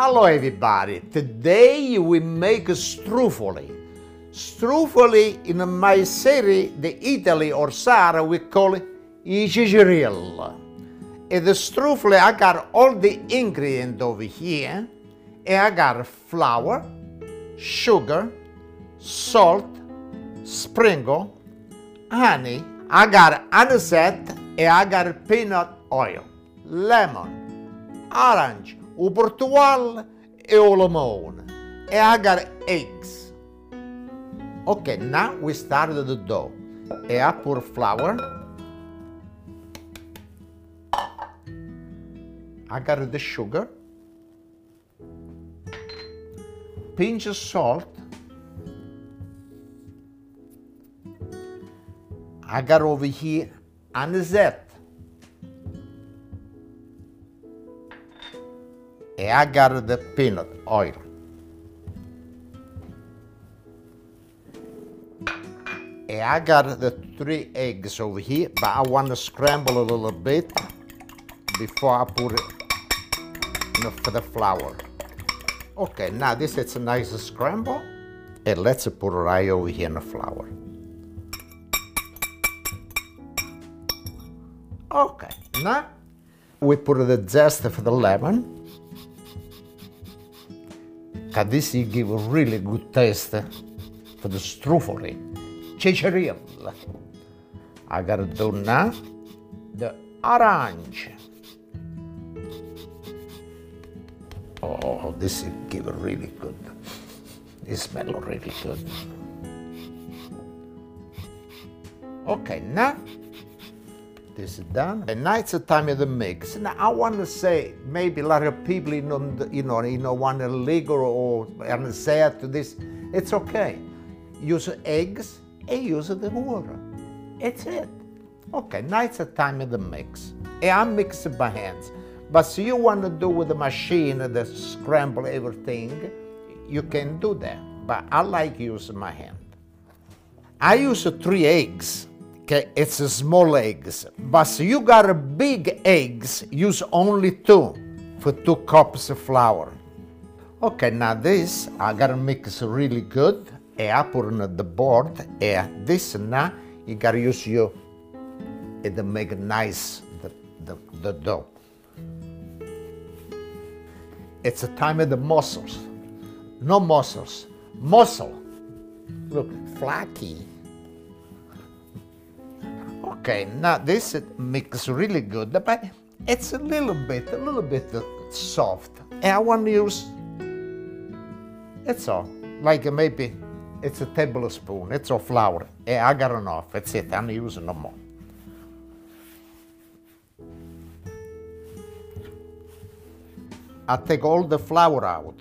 Hello everybody, today we make struffoli. Struffoli in my city, the Italy or Sara, we call it i cicirilla. And the struffoli, I got all the ingredients over here. And I got flour, sugar, salt, sprinkle, honey. I got anisette and I got peanut oil, lemon, orange, o portugal e o limone. And I got eggs. Okay, now we start the dough. And I put flour. Got the sugar. Pinch of salt. Got over here anisette. Got the peanut oil. I got the three eggs over here, but I want to scramble a little bit before I put it in the, for the flour. Okay, now this is a nice scramble. And let's put it right over here in the flour. Okay, now we put the zest for the lemon. Will give a really good taste for the struffoli. Cicirilla. I gotta do now the orange. Oh, this give a really good. It smells really good. Okay, now this is done. And now it's the time of the mix. Now I want to say maybe a lot of people you know you know, you know want a legal or and say to this. It's okay. Use eggs and use the water. It's it. Okay, now it's the time of the mix. And I mix it by hands. But if you want to do with the machine, the scramble everything, you can do that. But I like using my hand. I use three eggs. Okay, it's small eggs. But you got big eggs, use only two for two cups of flour. Okay, now this I gotta mix really good. And I put on the board. And this now you gotta use and to make nice the, the, the dough. It's the time of the muscles. No muscles. Muscle. Look, flaky. Okay, now this mix really good, but it's a little bit, a little bit soft. And I want to use, it's all, like uh, maybe it's a tablespoon, it's all flour. And I got enough, that's it, I'm using no more. I take all the flour out.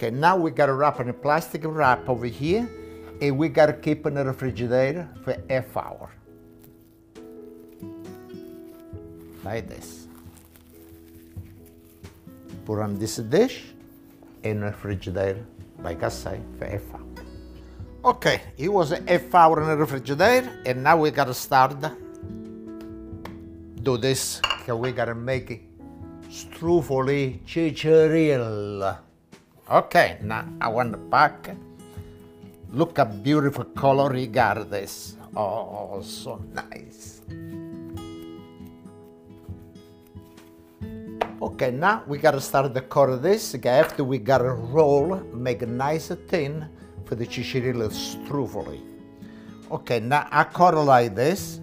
Okay, now we gotta wrap in a plastic wrap over here and we gotta keep in the refrigerator for half hour. Like this. Put on this dish in refrigerator, like I say, for half hour. Okay, it was a half hour in the refrigerator and now we gotta start do this, we gotta make it struffoli cicirilla. Okay, now I want to pack. Look at beautiful color he got this. Oh, so nice. Okay, now we gotta start the cut of this. After we gotta roll, make a nice thin for the cicirilla struffoli. Okay, now I cut like this.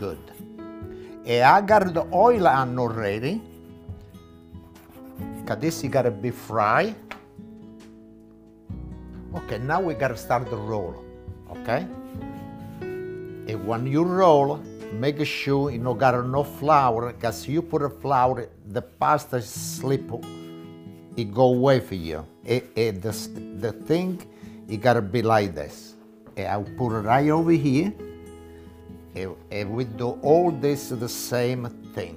Good. I got the oil on already. Cause this you gotta be fried. Okay, now we gotta start the roll. Okay? And when you roll, make sure you know got no flour, cause you put a flour, the pasta slip, it go away for you. It, the, the thing, it gotta be like this. And I'll put it right over here. And, and we do all this the same thing.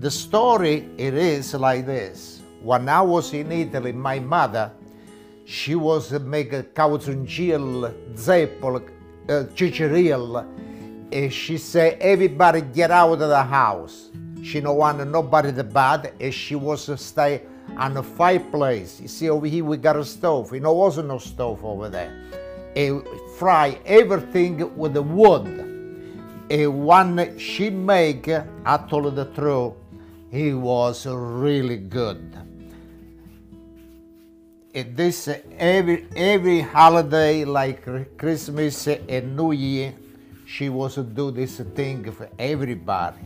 The story it is like this. When I was in Italy, my mother, she was making cauțungil, zeppel, uh, chichiril, and she said, everybody get out of the house. She don't want nobody to bad, and she was stay on the fireplace. You see, over here we got a stove. You know, wasn't no stove over there. And fry everything with the wood. And one she make, I told the truth, he was really good. And this every every holiday like Christmas and New Year, she was do this thing for everybody.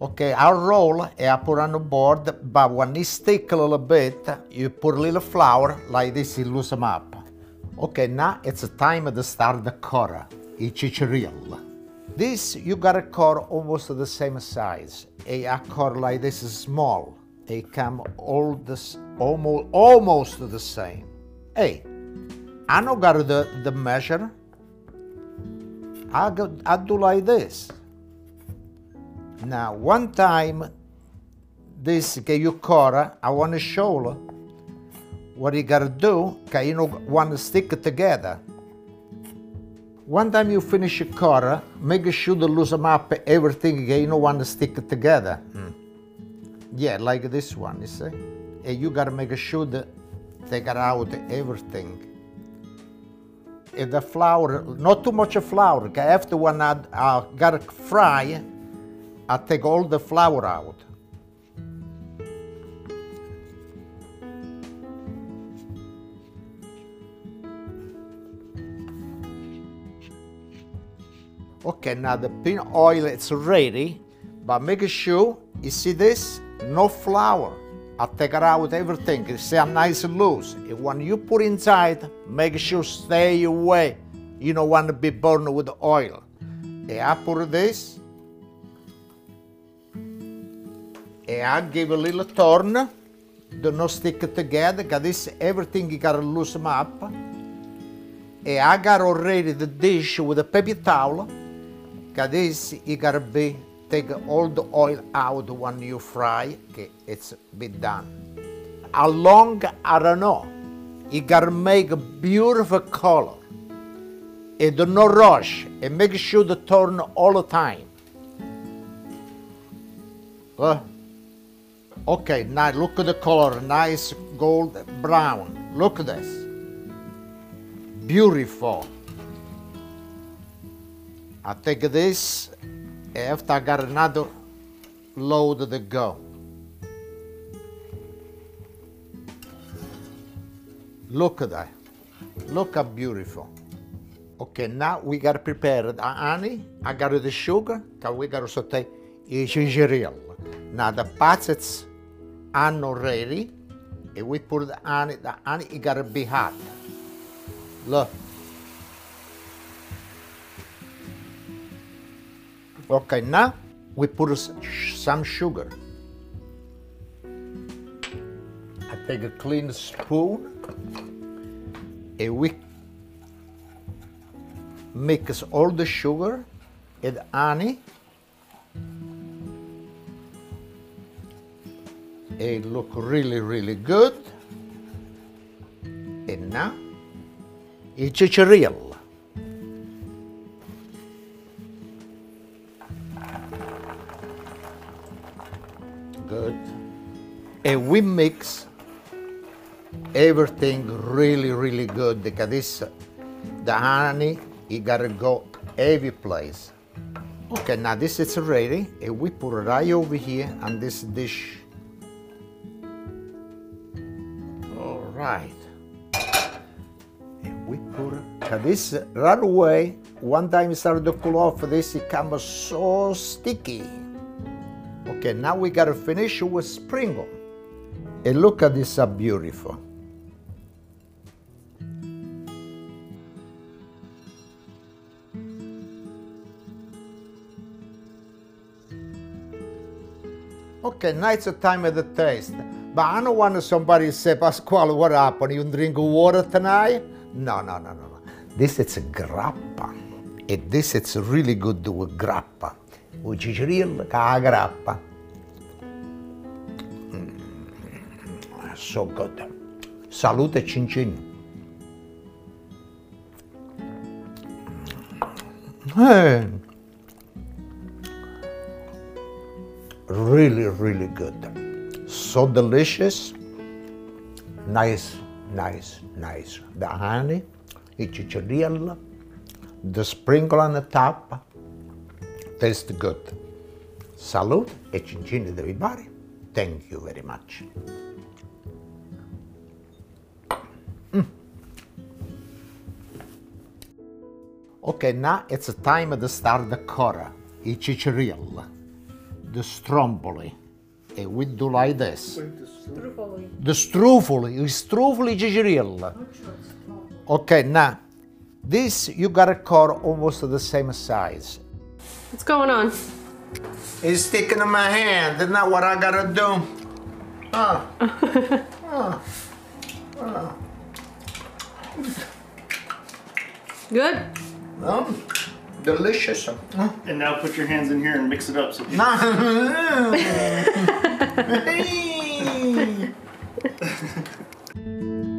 Okay, I roll and I put on the board, but when it stick a little bit, you put a little flour like this, you loosen up. Okay, now it's time to start the cora, i cicciariello. This you got a cut almost the same size. A cut like this is small. They come all this almost almost the same. Hey, I don't got the, the measure. I, go, I do like this. Now, one time, this che you cut, I want to show what you got to do, because you know, want to stick together. One time you finish your cut, make sure to loosen up everything, you know, want to stick together. Mm. Yeah, like this one, you see? And you got to make sure to take out everything. And the flour, not too much flour, because after when I, I got to fry, I take all the flour out. Okay, now the peanut oil is ready, but make sure, you see this? No flour. I take it out everything, it's nice and loose. And when you put inside, make sure stay away. You don't want to be burned with oil. And I put this, and I give a little turn, do not stick together, because this everything you gotta loosen up. And I got already the dish with a paper towel, because this you gotta be take all the oil out when you fry, okay, it's be done. How long, I don't know. You gotta make a beautiful color. And not rush, and make sure to turn all the time. Uh, okay, now look at the color, nice gold brown. Look at this. Beautiful. I take this after I got another load to go. Look at that. Look how beautiful. Okay, now we gotta prepare the uh, honey. I got the sugar, cause we gotta saute i gingeril. Now the packets are not ready. And we put the honey, the honey it gotta be hot. Look. Okay, now we put some sugar. I take a clean spoon and we mix all the sugar and honey. It look really, really good. And now, it's a real. We mix everything really, really good because this, the honey, it gotta go every place. Okay, now this is ready, and we put it right over here on this dish. All right. And we put this right away, one time it started to cool off, this it comes so sticky. Okay, now we gotta finish with sprinkle. And look at this, how beautiful. Okay, now it's the time of the taste. But I don't want somebody to say, Pasquale, what happened? You drink water tonight? No, no, no, no, no. This is a grappa. And this is really good with grappa. With real grappa. So good. Salute chin chin. Hey. Really, really good. So delicious. Nice, nice, nice. The honey, the chicharilla, the sprinkle on the top. Tastes good. Salute e cincin everybody. Thank you very much. Okay, now it's time to start the cora, i cicciarilla, the stromboli. And we do like this. The struffoli, i struffoli cicciarilla. Okay, now this you got a core almost the same size. What's going on? It's sticking in my hand. Isn't that what I gotta do? Ah. Ah. Ah. Good? Um, delicious. And now put your hands in here and mix it up. So